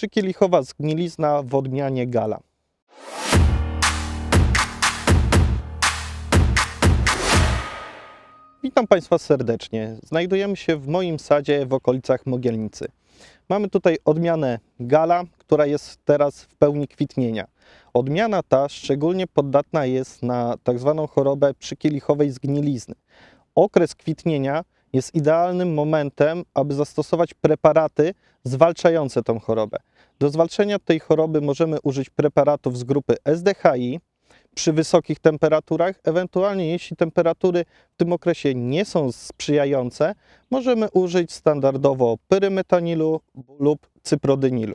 przykielichowa zgnilizna w odmianie Gala. Witam Państwa serdecznie. Znajdujemy się w moim sadzie w okolicach Mogielnicy. Mamy tutaj odmianę Gala, która jest teraz w pełni kwitnienia. Odmiana ta szczególnie poddatna jest na tak zwaną chorobę przykielichowej zgnilizny. Okres kwitnienia jest idealnym momentem, aby zastosować preparaty zwalczające tą chorobę. Do zwalczenia tej choroby możemy użyć preparatów z grupy SDHI przy wysokich temperaturach. Ewentualnie, jeśli temperatury w tym okresie nie są sprzyjające, możemy użyć standardowo pyrymetanilu lub cyprodynilu.